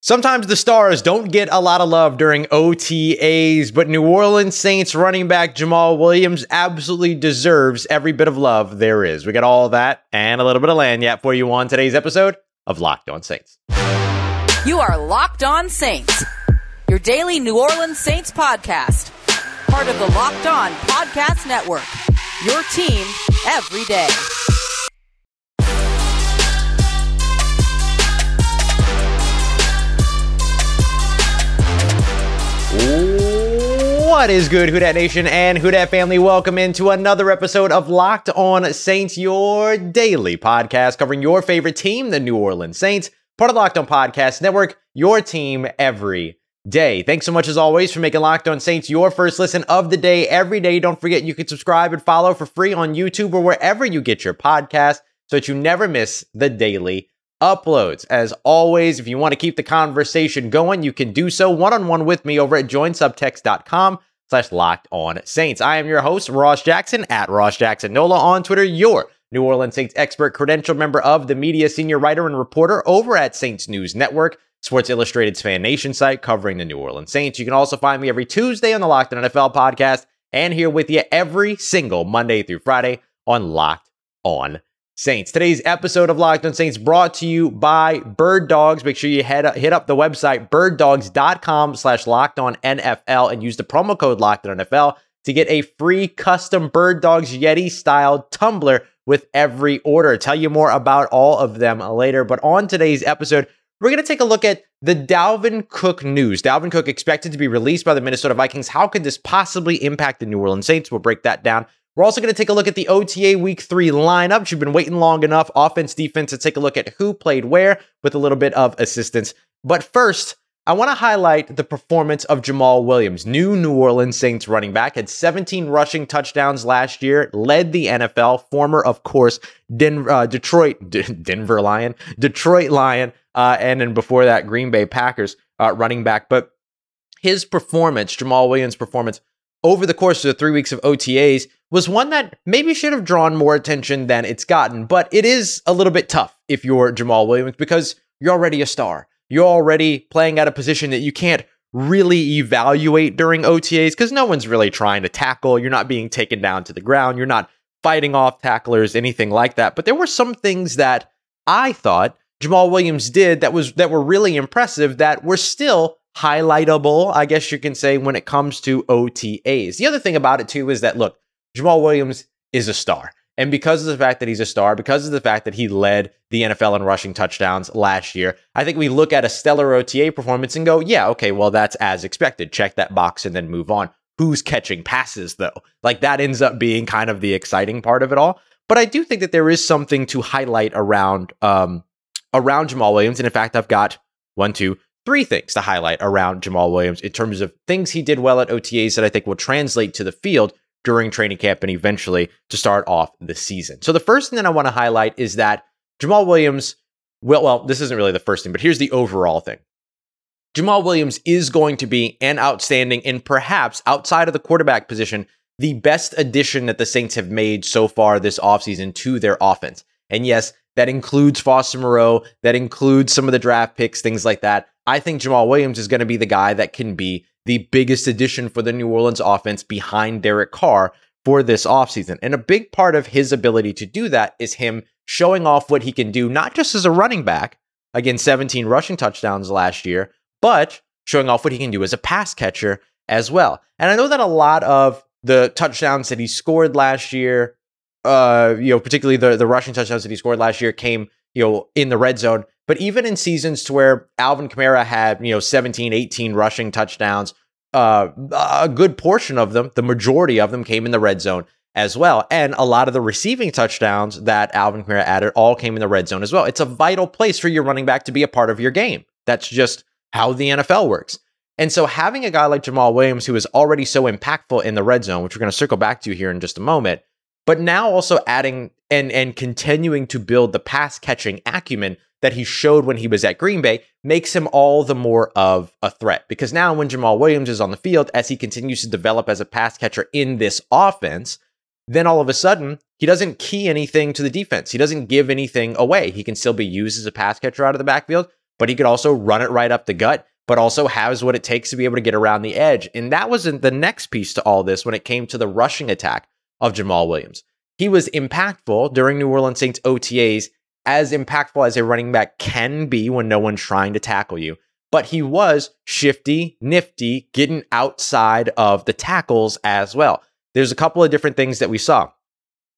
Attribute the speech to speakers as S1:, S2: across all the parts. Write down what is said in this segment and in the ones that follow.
S1: Sometimes the stars don't get a lot of love during OTAs, but New Orleans Saints running back Jamaal Williams absolutely deserves every bit of love there is. We got all that and a little bit of lagniappe for you on today's episode of Locked On Saints.
S2: You are Locked On Saints, your daily New Orleans Saints podcast, part of the Locked On Podcast Network. Your team every day.
S1: What is good, Who Dat Nation and Who Dat family? Welcome into another episode of Locked On Saints, your daily podcast covering your favorite team, the New Orleans Saints, part of Locked On Podcast Network, your team every day. Thanks so much as always for making Locked On Saints your first listen of the day every day. Don't forget you can subscribe and follow for free on YouTube or wherever you get your podcast so that you never miss the daily uploads. As always, if you want to keep the conversation going, you can do so one-on-one with me over at joinsubtext.com slash locked on Saints. I am your host, Ross Jackson at Ross Jackson Nola on Twitter, your New Orleans Saints expert, credential member of the media, senior writer and reporter over at Saints News Network, Sports Illustrated's fan nation site covering the New Orleans Saints. You can also find me every Tuesday on the Locked on NFL podcast and here with you every single Monday through Friday on Locked on Saints. Today's episode of Locked on Saints brought to you by Bird Dogs. Make sure you head up, hit up the website birddogs.com slash locked on NFL and use the promo code locked on NFL to get a free custom Bird Dogs Yeti style tumbler with every order. Tell you more about all of them later. But on today's episode, we're going to take a look at the Dalvin Cook news. Dalvin Cook expected to be released by the Minnesota Vikings. How could this possibly impact the New Orleans Saints? We'll break that down. We're also going to take a look at the OTA week three lineup. You've been waiting long enough, offense, defense, to take a look at who played where with a little bit of assistance. But first, I want to highlight the performance of Jamaal Williams, new New Orleans Saints running back, had 17 rushing touchdowns last year, led the NFL, former, of course, Den- uh, Detroit, D- Denver Lion, Detroit Lion, uh, and then before that, Green Bay Packers uh, running back. But his performance, Jamaal Williams' performance, over the course of the three weeks of OTAs was one that maybe should have drawn more attention than it's gotten, but it is a little bit tough if you're Jamaal Williams because you're already a star. You're already playing at a position that you can't really evaluate during OTAs because no one's really trying to tackle. You're not being taken down to the ground. You're not fighting off tacklers, anything like that. But there were some things that I thought Jamaal Williams did that was that were really impressive that were still highlightable, I guess you can say, when it comes to OTAs. The other thing about it, too, is that look, Jamaal Williams is a star. And because of the fact that he's a star, because of the fact that he led the NFL in rushing touchdowns last year, I think we look at a stellar OTA performance and go, yeah, okay, well, that's as expected. Check that box and then move on. Who's catching passes, though? Like that ends up being kind of the exciting part of it all. But I do think that there is something to highlight around um, around Jamaal Williams. And in fact, I've got one, two, three things to highlight around Jamaal Williams in terms of things he did well at OTAs that I think will translate to the field during training camp and eventually to start off the season. So the first thing that I want to highlight is that Jamaal Williams, well, well, this isn't really the first thing, but here's the overall thing. Jamaal Williams is going to be an outstanding and perhaps outside of the quarterback position, the best addition that the Saints have made so far this offseason to their offense. And yes, that includes Foster Moreau, that includes some of the draft picks, things like that. I think Jamaal Williams is going to be the guy that can be the biggest addition for the New Orleans offense behind Derek Carr for this offseason. And a big part of his ability to do that is him showing off what he can do, not just as a running back, again, 17 rushing touchdowns last year, but showing off what he can do as a pass catcher as well. And I know that a lot of the touchdowns that he scored last year, uh, you know, particularly the, the rushing touchdowns that he scored last year came, you know, in the red zone but even in seasons to where Alvin Kamara had, you know, 17, 18 rushing touchdowns, uh, a good portion of them, the majority of them came in the red zone as well. And a lot of the receiving touchdowns that Alvin Kamara added all came in the red zone as well. It's a vital place for your running back to be a part of your game. That's just how the NFL works. And so having a guy like Jamaal Williams who is already so impactful in the red zone, which we're going to circle back to here in just a moment, but now also adding and and continuing to build the pass catching acumen that he showed when he was at Green Bay makes him all the more of a threat. Because now, when Jamaal Williams is on the field, as he continues to develop as a pass catcher in this offense, then all of a sudden, he doesn't key anything to the defense. He doesn't give anything away. He can still be used as a pass catcher out of the backfield, but he could also run it right up the gut, but also has what it takes to be able to get around the edge. And that was the next piece to all this when it came to the rushing attack of Jamaal Williams. He was impactful during New Orleans Saints OTAs, as impactful as a running back can be when no one's trying to tackle you. But he was shifty, nifty, getting outside of the tackles as well. There's a couple of different things that we saw.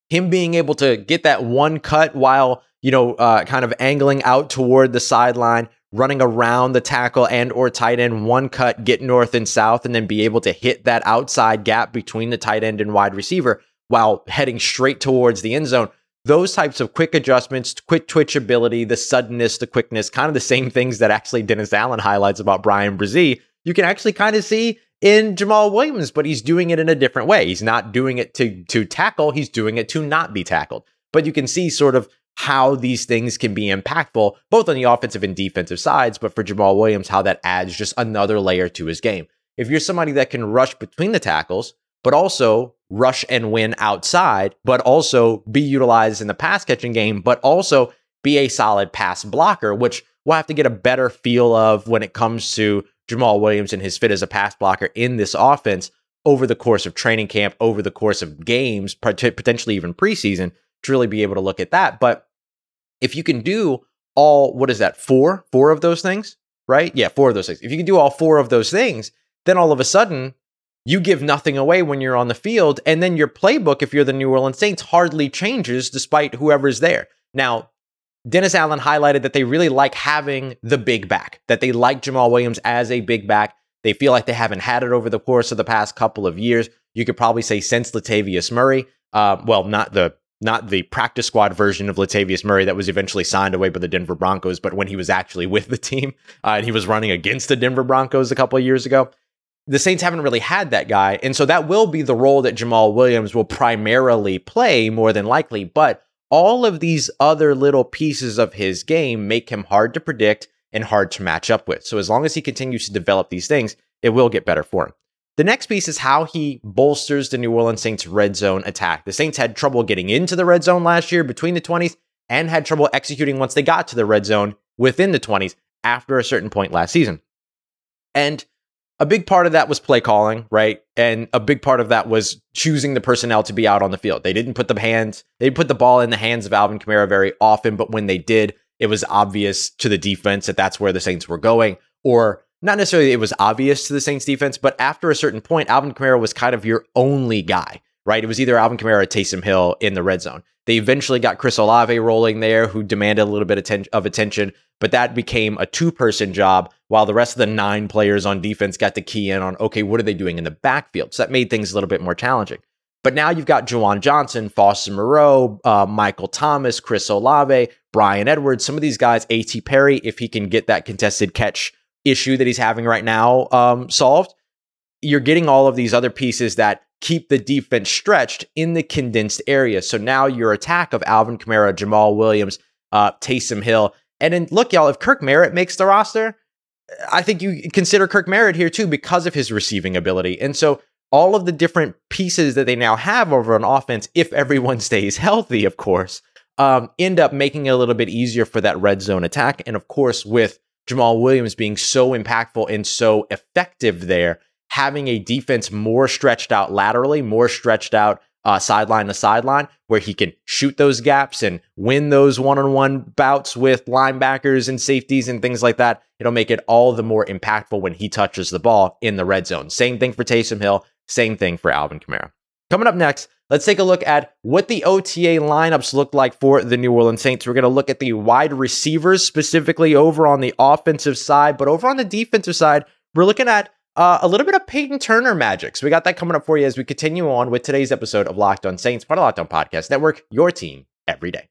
S1: Him being able to get that one cut while, you know, uh, kind of angling out toward the sideline, running around the tackle and or tight end, one cut, get north and south, and then be able to hit that outside gap between the tight end and wide receiver while heading straight towards the end zone. Those types of quick adjustments, quick twitch ability, the suddenness, the quickness, kind of the same things that actually Dennis Allen highlights about Bryan Bresee, you can actually kind of see in Jamaal Williams, but he's doing it in a different way. He's not doing it to to tackle, he's doing it to not be tackled. But you can see sort of how these things can be impactful, both on the offensive and defensive sides, but for Jamaal Williams, how that adds just another layer to his game. If you're somebody that can rush between the tackles, but also rush and win outside, but also be utilized in the pass catching game, but also be a solid pass blocker, which we'll have to get a better feel of when it comes to Jamaal Williams and his fit as a pass blocker in this offense over the course of training camp, over the course of games, potentially even preseason, to really be able to look at that. But if you can do all, what is that, four, four of those things, right? Yeah, four of those things. If you can do all four of those things, then all of a sudden you give nothing away when you're on the field. And then your playbook, if you're the New Orleans Saints, hardly changes despite whoever's there. Now, Dennis Allen highlighted that they really like having the big back, that they like Jamaal Williams as a big back. They feel like they haven't had it over the course of the past couple of years. You could probably say since Latavius Murray. Uh, well, not the not the practice squad version of Latavius Murray that was eventually signed away by the Denver Broncos, but when he was actually with the team uh, and he was running against the Denver Broncos a couple of years ago the Saints haven't really had that guy. And so that will be the role that Jamaal Williams will primarily play more than likely. But all of these other little pieces of his game make him hard to predict and hard to match up with. So as long as he continues to develop these things, it will get better for him. The next piece is how he bolsters the New Orleans Saints red zone attack. The Saints had trouble getting into the red zone last year between the 20s and had trouble executing once they got to the red zone within the 20s after a certain point last season. And a big part of that was play calling, right? And a big part of that was choosing the personnel to be out on the field. They didn't put the hands, they put the ball in the hands of Alvin Kamara very often, but when they did, it was obvious to the defense that that's where the Saints were going. Or not necessarily it was obvious to the Saints defense, but after a certain point, Alvin Kamara was kind of your only guy, right? It was either Alvin Kamara or Taysom Hill in the red zone. They eventually got Chris Olave rolling there, who demanded a little bit of attention, but that became a two person job while the rest of the nine players on defense got to key in on, okay, what are they doing in the backfield? So that made things a little bit more challenging. But now you've got Juwan Johnson, Foster Moreau, uh, Michael Thomas, Chris Olave, Bryan Edwards, some of these guys, A.T. Perry, if he can get that contested catch issue that he's having right now um, solved, you're getting all of these other pieces that keep the defense stretched in the condensed area. So now your attack of Alvin Kamara, Jamaal Williams, uh, Taysom Hill, and then look, y'all, if Kirk Merritt makes the roster, I think you consider Kirk Merritt here too because of his receiving ability. And so all of the different pieces that they now have over an offense, if everyone stays healthy, of course, um, end up making it a little bit easier for that red zone attack. And of course, with Jamaal Williams being so impactful and so effective there, having a defense more stretched out laterally, more stretched out uh, sideline to sideline, where he can shoot those gaps and win those one on one bouts with linebackers and safeties and things like that. It'll make it all the more impactful when he touches the ball in the red zone. Same thing for Taysom Hill, same thing for Alvin Kamara. Coming up next, let's take a look at what the OTA lineups look like for the New Orleans Saints. We're going to look at the wide receivers specifically over on the offensive side, but over on the defensive side, we're looking at uh, a little bit of Payton Turner magic. So we got that coming up for you as we continue on with today's episode of Locked On Saints, part of Locked On Podcast Network, your team every day.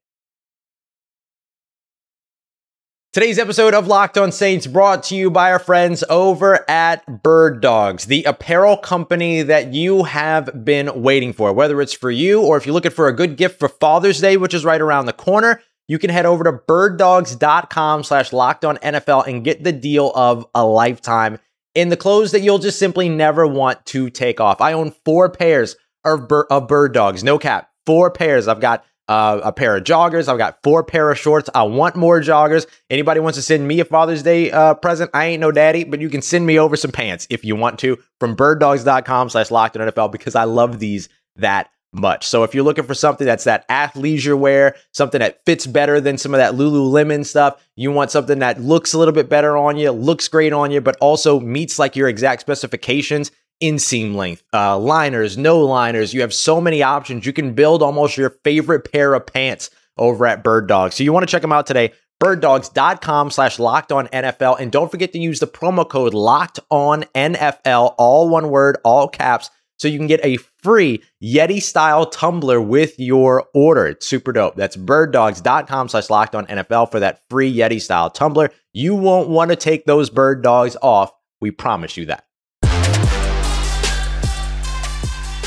S1: Today's episode of Locked On Saints brought to you by our friends over at Bird Dogs, the apparel company that you have been waiting for. Whether it's for you or if you're looking for a good gift for Father's Day, which is right around the corner, you can head over to birddogs.com slash locked on NFL and get the deal of a lifetime in the clothes that you'll just simply never want to take off. I own four pairs of, of bird dogs, no cap, four pairs. I've got uh, a pair of joggers. I've got four pair of shorts. I want more joggers. Anybody wants to send me a Father's Day uh, present? I ain't no daddy, but you can send me over some pants if you want to from birddogs.com slash locked NFL because I love these that much. So if you're looking for something that's that athleisure wear, something that fits better than some of that Lululemon stuff, you want something that looks a little bit better on you, looks great on you, but also meets like your exact specifications inseam length, uh, liners, no liners. You have so many options. You can build almost your favorite pair of pants over at Bird Dog. So you want to check them out today. Birddogs.com slash locked on NFL. And don't forget to use the promo code locked on NFL, all one word, all caps, so you can get a free Yeti style tumbler with your order. It's super dope. That's birddogs.com slash locked on NFL for that free Yeti style tumbler. You won't want to take those bird dogs off. We promise you that.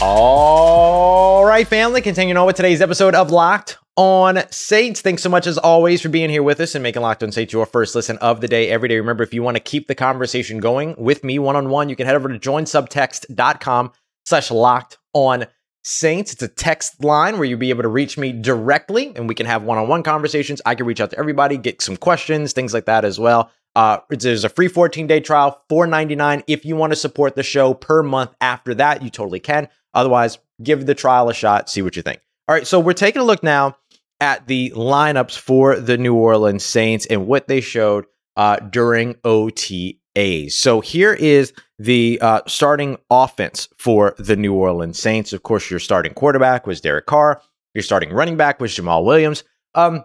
S1: All right, family, continuing on with today's episode of Locked on Saints. Thanks so much, as always, for being here with us and making Locked on Saints your first listen of the day every day. Remember, if you want to keep the conversation going with me one on one, you can head over to joinsubtext.com slash locked on Saints. It's a text line where you'll be able to reach me directly and we can have one on one conversations. I can reach out to everybody, get some questions, things like that as well. Uh, there's a free 14 day trial, $4.99. If you want to support the show per month after that, you totally can. Otherwise, give the trial a shot, see what you think. All right, so we're taking a look now at the lineups for the New Orleans Saints and what they showed uh, during OTAs. So here is the uh, starting offense for the New Orleans Saints. Of course, your starting quarterback was Derek Carr. Your starting running back was Jamaal Williams. Um,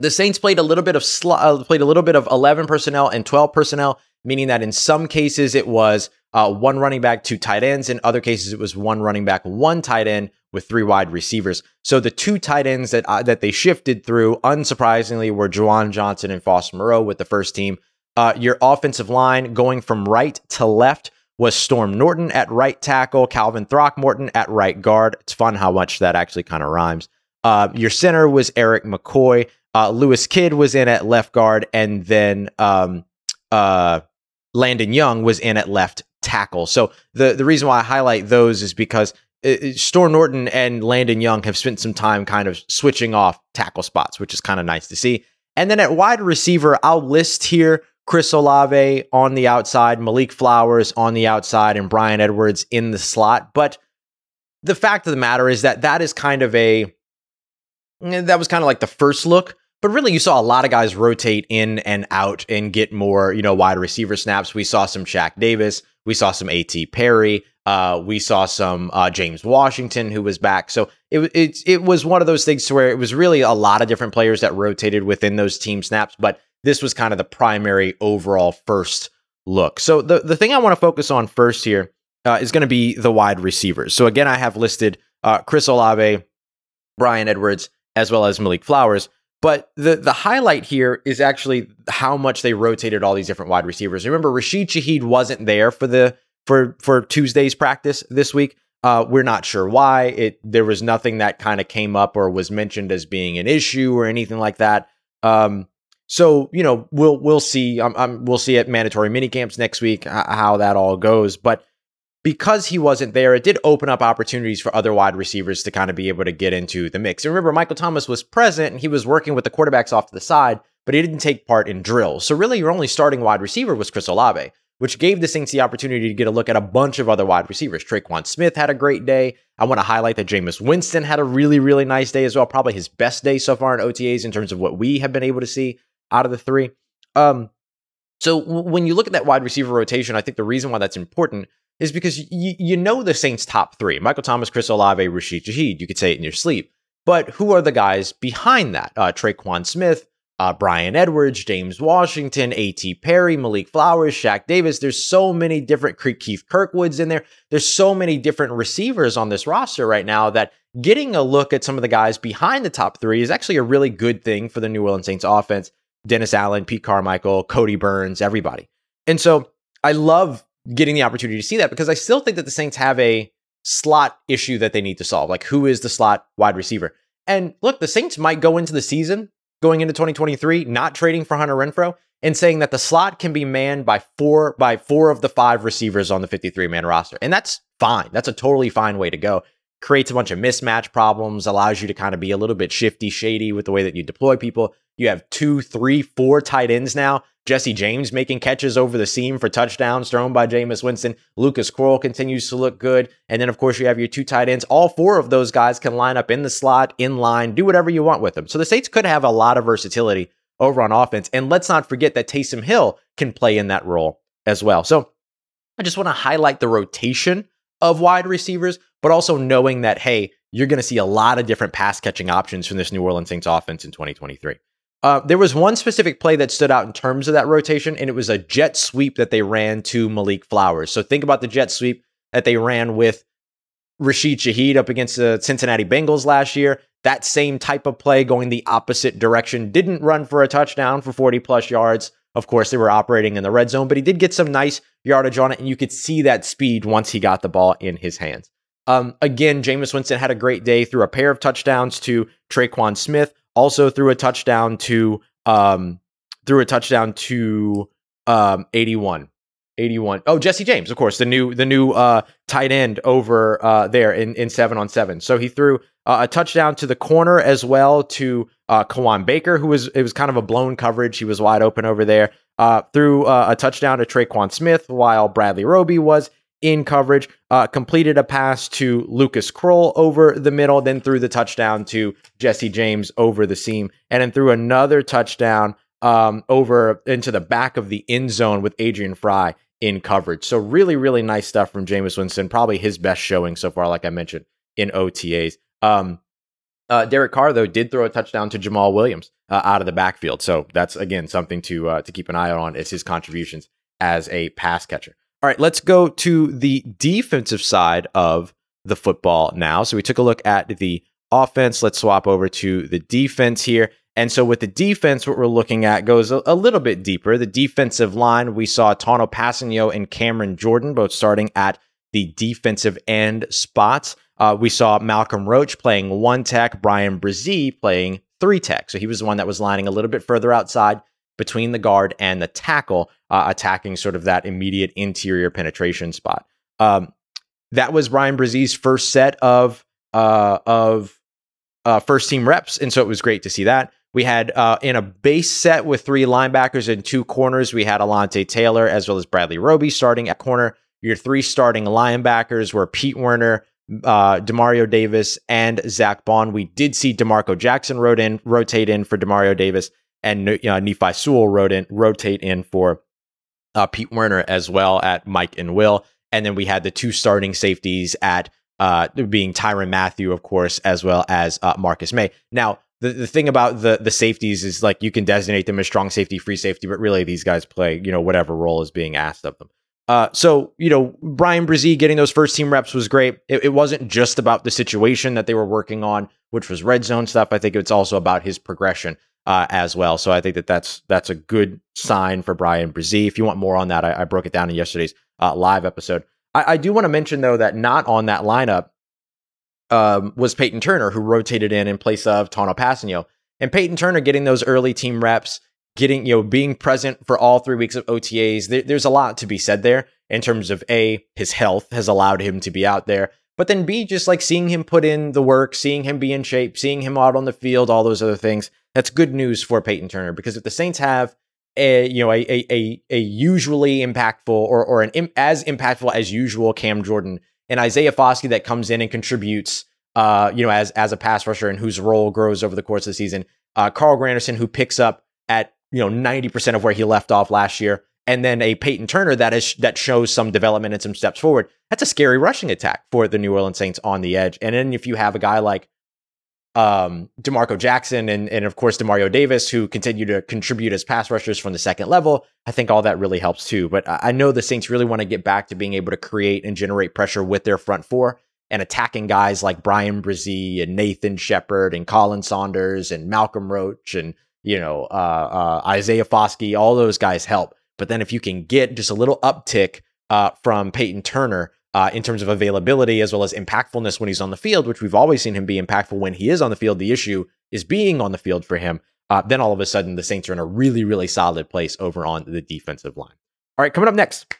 S1: the Saints played a little bit of sl- uh, played a little bit of 11 personnel and 12 personnel, meaning that in some cases it was uh, one running back, two tight ends. In other cases, it was one running back, one tight end with three wide receivers. So the two tight ends that uh, that they shifted through, unsurprisingly, were Juwan Johnson and Foster Moreau with the first team. Uh, your offensive line going from right to left was Storm Norton at right tackle, Calvin Throckmorton at right guard. It's fun how much that actually kind of rhymes. Uh, your center was Erik McCoy. Uh, Lewis Kidd was in at left guard, and then um, uh, Landon Young was in at left tackle. So the the reason why I highlight those is because uh, uh, Storm Norton and Landon Young have spent some time kind of switching off tackle spots, which is kind of nice to see. And then at wide receiver, I'll list here Chris Olave on the outside, Malik Flowers on the outside, and Bryan Edwards in the slot. But the fact of the matter is that that is kind of a eh, that was kind of like the first look. But really, you saw a lot of guys rotate in and out and get more, you know, wide receiver snaps. We saw some Shaq Davis. We saw some A.T. Perry. Uh, we saw some uh, James Washington who was back. So it, it, it was one of those things to where it was really a lot of different players that rotated within those team snaps. But this was kind of the primary overall first look. So the, the thing I want to focus on first here uh, is going to be the wide receivers. So again, I have listed uh, Chris Olave, Bryan Edwards, as well as Malik Flowers. But the the highlight here is actually how much they rotated all these different wide receivers. Remember, Rashid Shaheed wasn't there for the for for Tuesday's practice this week. Uh, we're not sure why. It there was nothing that kind of came up or was mentioned as being an issue or anything like that. Um, so you know we'll we'll see. We'll see at mandatory mini camps next week how that all goes. But because he wasn't there, it did open up opportunities for other wide receivers to kind of be able to get into the mix. And remember, Michael Thomas was present and he was working with the quarterbacks off to the side, but he didn't take part in drills. So really, your only starting wide receiver was Chris Olave, which gave the Saints the opportunity to get a look at a bunch of other wide receivers. Tre'Quan Smith had a great day. I want to highlight that Jameis Winston had a really, really nice day as well. Probably his best day so far in OTAs in terms of what we have been able to see out of the three. Um, so when you look at that wide receiver rotation, I think the reason why that's important is because you, you know the Saints' top three Michael Thomas, Chris Olave, Rashid Shaheed. You could say it in your sleep. But who are the guys behind that? Uh, Tre'Quan Smith, uh, Bryan Edwards, James Washington, A.T. Perry, Malik Flowers, Shaq Davis. There's so many different Keith Kirkwoods in there. There's so many different receivers on this roster right now that getting a look at some of the guys behind the top three is actually a really good thing for the New Orleans Saints offense. Dennis Allen, Pete Carmichael, Cody Burns, everybody. And so I love getting the opportunity to see that because I still think that the Saints have a slot issue that they need to solve. Like, who is the slot wide receiver? And look, the Saints might go into the season going into 2023 not trading for Hunter Renfrow and saying that the slot can be manned by four by four of the five receivers on the 53 man roster. And that's fine. That's a totally fine way to go. creates a bunch of mismatch problems, allows you to kind of be a little bit shifty, shady with the way that you deploy people. You have two, three, four tight ends now. Jesse James making catches over the seam for touchdowns thrown by Jameis Winston. Lucas Krull continues to look good. And then, of course, you have your two tight ends. All four of those guys can line up in the slot, in line, do whatever you want with them. So the Saints could have a lot of versatility over on offense. And let's not forget that Taysom Hill can play in that role as well. So I just want to highlight the rotation of wide receivers, but also knowing that, hey, you're going to see a lot of different pass catching options from this New Orleans Saints offense in 2023. Uh, there was one specific play that stood out in terms of that rotation, and it was a jet sweep that they ran to Malik Flowers. So think about the jet sweep that they ran with Rashid Shaheed up against the Cincinnati Bengals last year. That same type of play going the opposite direction didn't run for a touchdown for 40 plus yards. Of course, they were operating in the red zone, but he did get some nice yardage on it, and you could see that speed once he got the ball in his hands. Um, again, Jameis Winston had a great day through a pair of touchdowns to Tre'Quan Smith, also threw a touchdown to um, threw a touchdown to um, 81. 81. Oh, Jesse James, of course, the new the new uh, tight end over uh, there in in seven on seven. So he threw uh, a touchdown to the corner as well to uh, Kawaan Baker, who was it was kind of a blown coverage. He was wide open over there. Uh, threw uh, a touchdown to Tre'Quan Smith while Bradley Roby was in coverage. Uh, completed a pass to Lucas Krull over the middle, then threw the touchdown to Jesse James over the seam, and then threw another touchdown um, over into the back of the end zone with Adrian Fry in coverage. So really, really nice stuff from Jameis Winston. Probably his best showing so far, like I mentioned in OTAs. Um, uh, Derek Carr though did throw a touchdown to Jamaal Williams uh, out of the backfield, so that's again something to uh, to keep an eye on is his contributions as a pass catcher. All right, let's go to the defensive side of the football now. So we took a look at the offense. Let's swap over to the defense here. And so with the defense, what we're looking at goes a, a little bit deeper. The defensive line, we saw Tanoh and Cameron Jordan both starting at the defensive end spots. Uh, we saw Malcolm Roach playing one tech, Bryan Bresee playing three tech. So he was the one that was lining a little bit further outside between the guard and the tackle, uh, attacking sort of that immediate interior penetration spot. Um, that was Bryan Bresee's first set of uh, of uh, first team reps, and so it was great to see that. We had uh, in a base set with three linebackers and two corners, we had Alontae Taylor as well as Bradley Roby starting at corner. Your three starting linebackers were Pete Werner, uh, Demario Davis, and Zack Baun. We did see D'Marco Jackson in, rotate in for Demario Davis, and uh, Nephi Sewell wrote in, rotate in for uh, Pete Werner as well at Mike and Will. And then we had the two starting safeties at uh, being Tyrann Mathieu, of course, as well as uh, Marcus Maye. Now, the, the thing about the the safeties is like you can designate them as strong safety, free safety, but really these guys play you know whatever role is being asked of them. Uh, so you know Bryan Bresee getting those first team reps was great. It, it, wasn't just about the situation that they were working on, which was red zone stuff. I think it's also about his progression uh, as well. So I think that that's that's a good sign for Bryan Bresee. If you want more on that, I, I broke it down in yesterday's uh, live episode. I, I do want to mention though that not on that lineup um, was Payton Turner, who rotated in in place of Tanoh Kpassagnon. And Payton Turner getting those early team reps, getting, you know, being present for all three weeks of OTAs. There, there's a lot to be said there in terms of A, his health has allowed him to be out there. But then B, just like seeing him put in the work, seeing him be in shape, seeing him out on the field, all those other things. That's good news for Payton Turner because if the Saints have a you know a a a, usually impactful or or an as impactful as usual Cam Jordan and Isaiah Foskey that comes in and contributes, uh, you know, as as a pass rusher and whose role grows over the course of the season. Uh, Carl Granderson, who picks up at you know ninety percent of where he left off last year, and then a Payton Turner that is that shows some development and some steps forward. That's a scary rushing attack for the New Orleans Saints on the edge. And then if you have a guy like um, D'Marco Jackson and, and of course Demario Davis, who continue to contribute as pass rushers from the second level. I think all that really helps too. But I know the Saints really want to get back to being able to create and generate pressure with their front four and attacking guys like Bryan Bresee and Nathan Shepherd and Khalen Saunders and Malcolm Roach and you know uh, uh, Isaiah Foskey. All those guys help. But then if you can get just a little uptick uh, from Payton Turner uh, in terms of availability as well as impactfulness when he's on the field, which we've always seen him be impactful when he is on the field. The issue is being on the field for him. Uh, then all of a sudden, the Saints are in a really, really solid place over on the defensive line. All right, coming up next.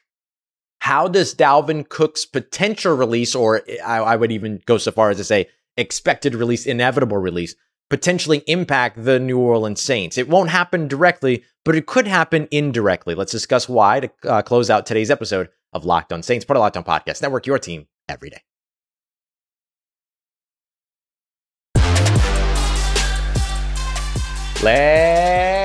S1: How does Dalvin Cook's potential release, or I, I would even go so far as to say expected release, inevitable release, potentially impact the New Orleans Saints? It won't happen directly, but it could happen indirectly. Let's discuss why to uh, close out today's episode of Locked On Saints, part of Locked On Podcast Network, your team every day. Let's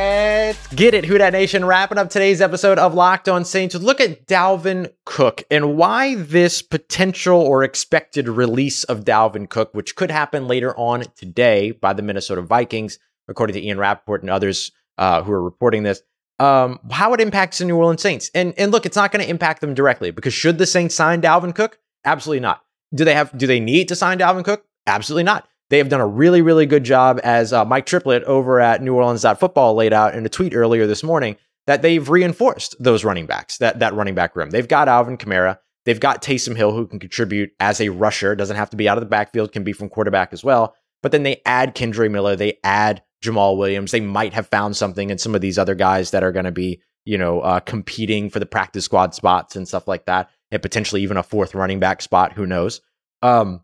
S1: get it, Who Dat Nation. Wrapping up today's episode of Locked On Saints. Look at Dalvin Cook and why this potential or expected release of Dalvin Cook, which could happen later on today by the Minnesota Vikings, according to Ian Rapoport and others uh, who are reporting this, um, how it impacts the New Orleans Saints. And and look, it's not going to impact them directly because should the Saints sign Dalvin Cook? Absolutely not. Do they have? Do they need to sign Dalvin Cook? Absolutely not. They have done a really, really good job, as uh, Mike Triplett over at New Orleans Football laid out in a tweet earlier this morning, that they've reinforced those running backs, that, that running back room. They've got Alvin Kamara. They've got Taysom Hill, who can contribute as a rusher, doesn't have to be out of the backfield, can be from quarterback as well. But then they add Kendre Miller, they add Jamaal Williams. They might have found something in some of these other guys that are going to be, you know, uh, competing for the practice squad spots and stuff like that, and potentially even a fourth running back spot. Who knows? Um,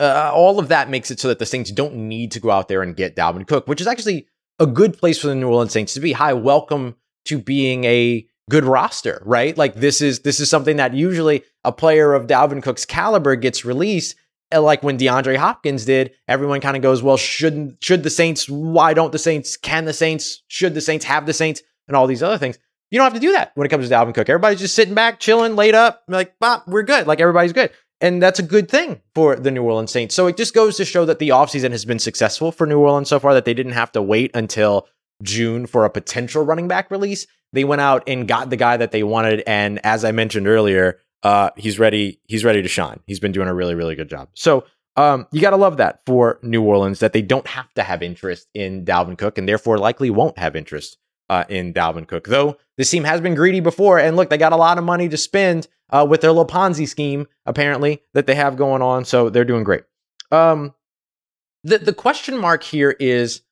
S1: uh, all of that makes it so that the Saints don't need to go out there and get Dalvin Cook, which is actually a good place for the New Orleans Saints to be. Hi, welcome to being a good roster, right? Like this is this is something that usually a player of Dalvin Cook's caliber gets released. Uh, like when DeAndre Hopkins did, everyone kind of goes, "Well, shouldn't should the Saints? Why don't the Saints? Can the Saints? Should the Saints have the Saints?" And all these other things. You don't have to do that when it comes to Dalvin Cook. Everybody's just sitting back, chilling, laid up, like, "Bah, we're good." Like everybody's good. And that's a good thing for the New Orleans Saints. So it just goes to show that the offseason has been successful for New Orleans so far, that they didn't have to wait until June for a potential running back release. They went out and got the guy that they wanted. And as I mentioned earlier, uh, he's ready. He's ready to shine. He's been doing a really, really good job. So um, you got to love that for New Orleans that they don't have to have interest in Dalvin Cook and therefore likely won't have interest uh, in Dalvin Cook. Though this team has been greedy before, and look, they got a lot of money to spend uh, with their little Ponzi scheme, apparently, that they have going on. So they're doing great. Um, the, the question mark here is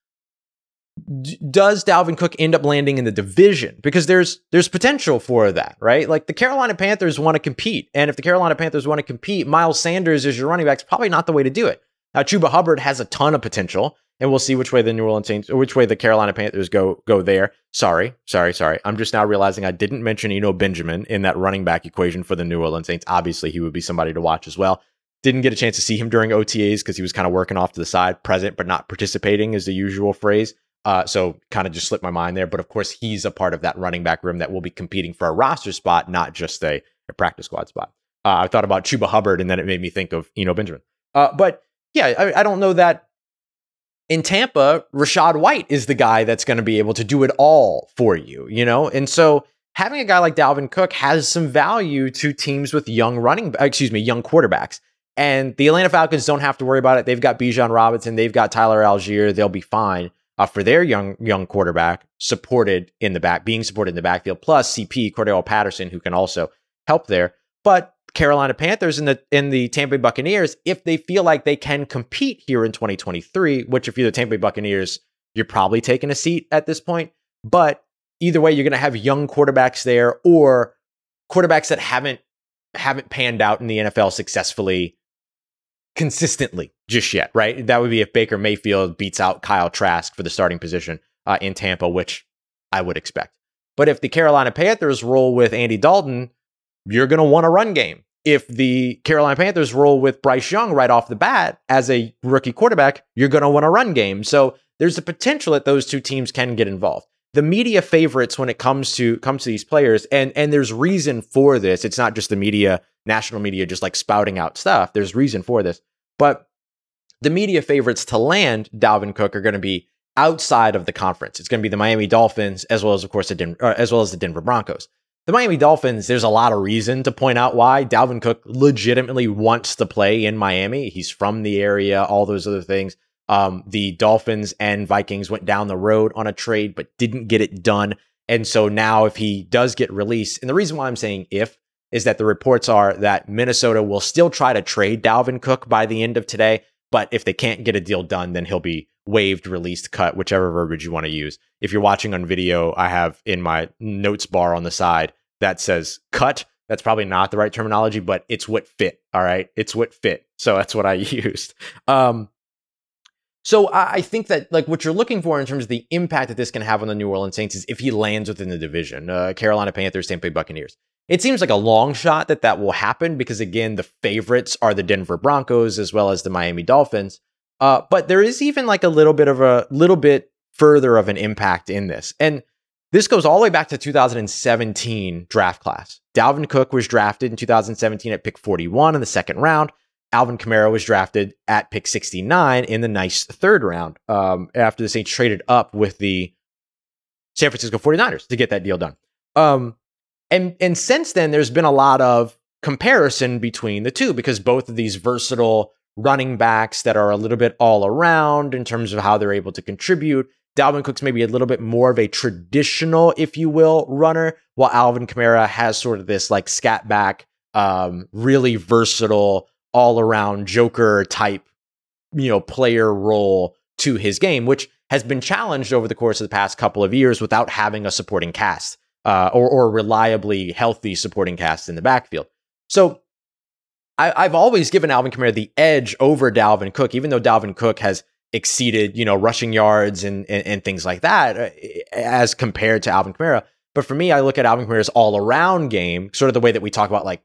S1: d- does Dalvin Cook end up landing in the division? Because there's there's potential for that, right? Like the Carolina Panthers want to compete, and if the Carolina Panthers want to compete, Miles Sanders as your running back is probably not the way to do it. Now, Chuba Hubbard has a ton of potential and we'll see which way the New Orleans Saints or which way the Carolina Panthers go go there. Sorry, sorry, sorry. I'm just now realizing I didn't mention Eno Benjamin in that running back equation for the New Orleans Saints. Obviously, he would be somebody to watch as well. Didn't get a chance to see him during OTAs because he was kind of working off to the side, present but not participating is the usual phrase. Uh, so kind of just slipped my mind there. But of course, he's a part of that running back room that will be competing for a roster spot, not just a, a practice squad spot. Uh, I thought about Chuba Hubbard, and then it made me think of Eno Benjamin. Uh, but yeah, I, I, don't know that in Tampa, Rachaad White is the guy that's going to be able to do it all for you, you know? And so having a guy like Dalvin Cook has some value to teams with young running, excuse me, young quarterbacks. And the Atlanta Falcons don't have to worry about it. They've got Bijan Robinson, they've got Tyler Allgeier. They'll be fine uh, for their young young quarterback supported in the back, being supported in the backfield. Plus CP Cordarrelle Patterson, who can also help there. But Carolina Panthers and the in the Tampa Bay Buccaneers if they feel like they can compete here in 2023, which if you're the Tampa Bay Buccaneers, you're probably taking a seat at this point. But either way, you're going to have young quarterbacks there or quarterbacks that haven't haven't panned out in the NFL successfully consistently just yet, right? That would be if Baker Mayfield beats out Kyle Trask for the starting position uh, in Tampa, which I would expect. But if the Carolina Panthers roll with Andy Dalton, you're going to want a run game if the Carolina Panthers roll with Bryce Young right off the bat as a rookie quarterback, you're going to want a run game. So there's a potential that those two teams can get involved. The media favorites when it comes to comes to these players, and and there's reason for this. It's not just the media, national media, just like spouting out stuff. There's reason for this, but the media favorites to land Dalvin Cook are going to be outside of the conference. It's going to be the Miami Dolphins as well as, of course, the Den- uh, as well as the Denver Broncos the Miami Dolphins, there's a lot of reason to point out why Dalvin Cook legitimately wants to play in Miami. He's from the area, all those other things. Um, the Dolphins and Vikings went down the road on a trade, but didn't get it done. And so now, if he does get released, and the reason why I'm saying if is that the reports are that Minnesota will still try to trade Dalvin Cook by the end of today. But if they can't get a deal done, then he'll be waived, released, cut, whichever verbiage you want to use. If you're watching on video, I have in my notes bar on the side that says cut That's probably not the right terminology, but it's what fit. All right. It's what fit. So that's what I used. Um, so I think that like what you're looking for in terms of the impact that this can have on the New Orleans Saints is if he lands within the division, uh, Carolina Panthers, Tampa Bay Buccaneers. It seems like a long shot that that will happen because again, the favorites are the Denver Broncos as well as the Miami Dolphins. Uh, but there is even like a little bit of a little bit further of an impact in this, and this goes all the way back to 2017 draft class. Dalvin Cook was drafted in 2017 at pick 41 in the second round. Alvin Kamara was drafted at pick 69 in the nice third round um, after the Saints traded up with the San Francisco 49ers to get that deal done. Um, and, and since then, there's been a lot of comparison between the two because both of these versatile running backs that are a little bit all around in terms of how they're able to contribute. Dalvin Cook's maybe a little bit more of a traditional, if you will, runner, while Alvin Kamara has sort of this like scat back, um, really versatile all around Joker type, you know, player role to his game, which has been challenged over the course of the past couple of years without having a supporting cast uh, or, or reliably healthy supporting cast in the backfield. So I, have always given Alvin Kamara the edge over Dalvin Cook, even though Dalvin Cook has exceeded, you know, rushing yards and, and, and things like that uh, as compared to Alvin Kamara. But for me, I look at Alvin Kamara's all around game, sort of the way that we talk about like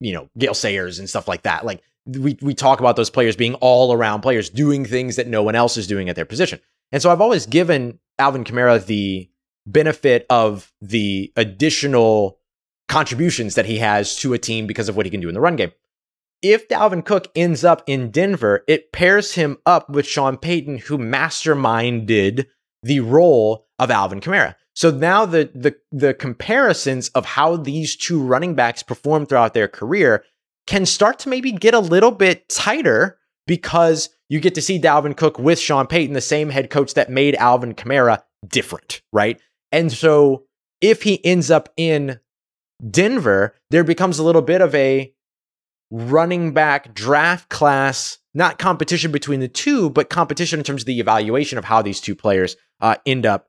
S1: you know, Gale Sayers and stuff like that. Like we we talk about those players being all around players doing things that no one else is doing at their position. And so I've always given Alvin Kamara the benefit of the additional contributions that he has to a team because of what he can do in the run game. If Dalvin Cook ends up in Denver, it pairs him up with Sean Payton, who masterminded the role of Alvin Kamara. So now the the the comparisons of how these two running backs perform throughout their career can start to maybe get a little bit tighter because you get to see Dalvin Cook with Sean Payton, the same head coach that made Alvin Kamara different, right? And so if he ends up in Denver, there becomes a little bit of a running back draft class, not competition between the two, but competition in terms of the evaluation of how these two players uh, end up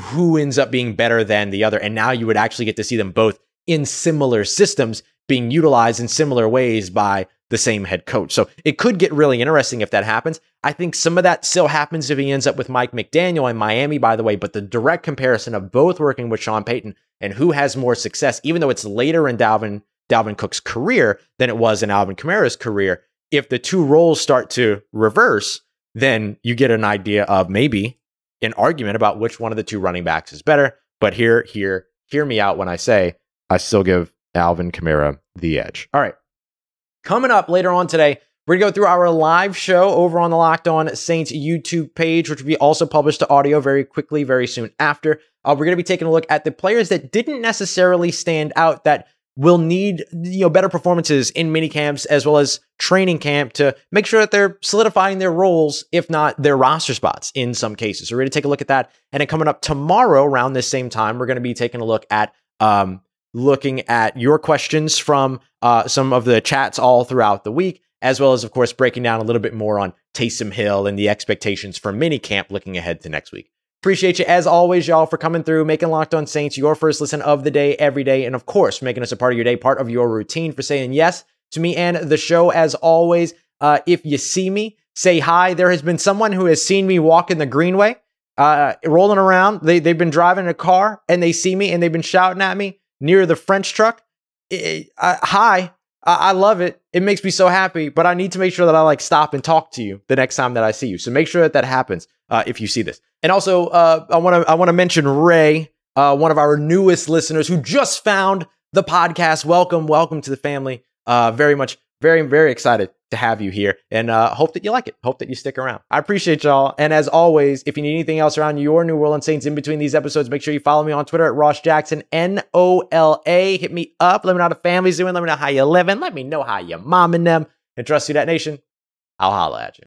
S1: who ends up being better than the other. And now you would actually get to see them both in similar systems being utilized in similar ways by the same head coach. So it could get really interesting if that happens. I think some of that still happens if he ends up with Mike McDaniel in Miami, by the way, but the direct comparison of both working with Sean Payton and who has more success, even though it's later in Dalvin, Dalvin Cook's career than it was in Alvin Kamara's career, if the two roles start to reverse, then you get an idea of maybe an argument about which one of the two running backs is better. But here, here, hear me out when I say I still give Alvin Kamara the edge. All right. Coming up later on today, we're going to go through our live show over on the Locked On Saints YouTube page, which will be also published to audio very quickly, very soon after. Uh, we're going to be taking a look at the players that didn't necessarily stand out that will need you know better performances in mini camps as well as training camp to make sure that they're solidifying their roles, if not their roster spots in some cases. So we're going to take a look at that. And then coming up tomorrow around this same time, we're going to be taking a look at um, looking at your questions from uh, some of the chats all throughout the week, as well as, of course, breaking down a little bit more on Taysom Hill and the expectations for mini camp looking ahead to next week. Appreciate you as always, y'all, for coming through, making Locked On Saints your first listen of the day every day, and of course, making us a part of your day, part of your routine, for saying yes to me and the show as always. Uh, if you see me, say hi. There has been someone who has seen me walk in the greenway, uh, rolling around. They, they've been driving a car and they see me and they've been shouting at me near the French truck. It, uh, hi. I love it. It makes me so happy, but I need to make sure that I like stop and talk to you the next time that I see you. So make sure that that happens uh, if you see this. And also, uh, I want to I want to mention Ray, uh, one of our newest listeners who just found the podcast. Welcome, welcome to the family. Uh, very much, very very excited to have you here, and uh, hope that you like it. Hope that you stick around. I appreciate y'all. And as always, if you need anything else around your New Orleans Saints in between these episodes, make sure you follow me on Twitter at Ross Jackson N O L A. Hit me up. Let me know how the family's doing. Let me know how you're living. Let me know how you momming them. And trust you, that nation. I'll holla at you.